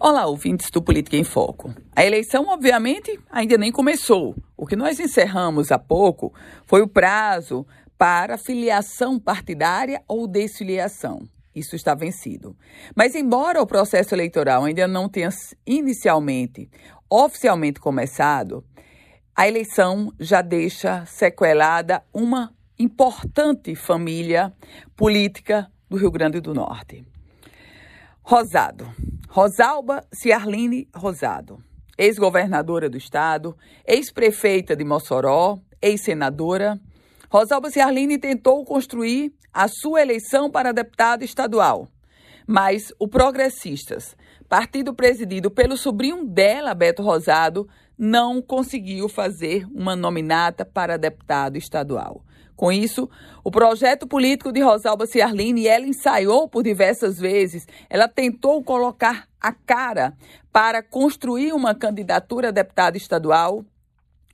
Olá, ouvintes do Política em Foco. A eleição, obviamente, ainda nem começou. O que nós encerramos há pouco foi o prazo para filiação partidária ou desfiliação. Isso está vencido. Mas, embora o processo eleitoral ainda não tenha inicialmente, oficialmente começado, a eleição já deixa sequelada uma importante família política do Rio Grande do Norte. Rosado. Rosalba Ciarline Rosado, ex-governadora do estado, ex-prefeita de Mossoró, ex-senadora. Rosalba Ciarline tentou construir a sua eleição para deputado estadual, mas o Progressistas, partido presidido pelo sobrinho dela, Beto Rosado, não conseguiu fazer uma nominata para deputado estadual. Com isso, o projeto político de Rosalba Ciarline, ela ensaiou por diversas vezes, ela tentou colocar a cara para construir uma candidatura a deputada estadual.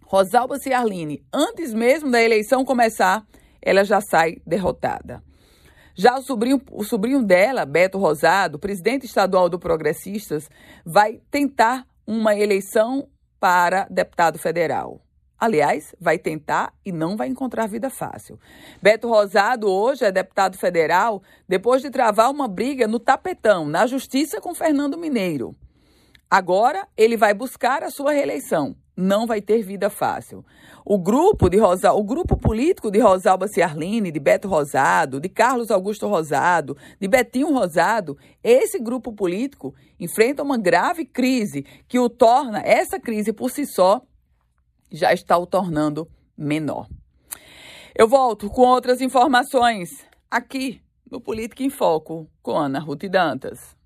Rosalba Ciarline, antes mesmo da eleição começar, ela já sai derrotada. Já o sobrinho, o sobrinho dela, Beto Rosado, presidente estadual do Progressistas, vai tentar uma eleição para deputado federal. Aliás, vai tentar e não vai encontrar vida fácil. Beto Rosado hoje é deputado federal depois de travar uma briga no tapetão, na justiça com Fernando Mineiro. Agora ele vai buscar a sua reeleição. Não vai ter vida fácil. O grupo de Rosa, o grupo político de Rosalba Ciarline, de Beto Rosado, de Carlos Augusto Rosado, de Betinho Rosado, esse grupo político enfrenta uma grave crise que o torna essa crise por si só já está o tornando menor. Eu volto com outras informações aqui no Política em Foco com Ana Ruth Dantas.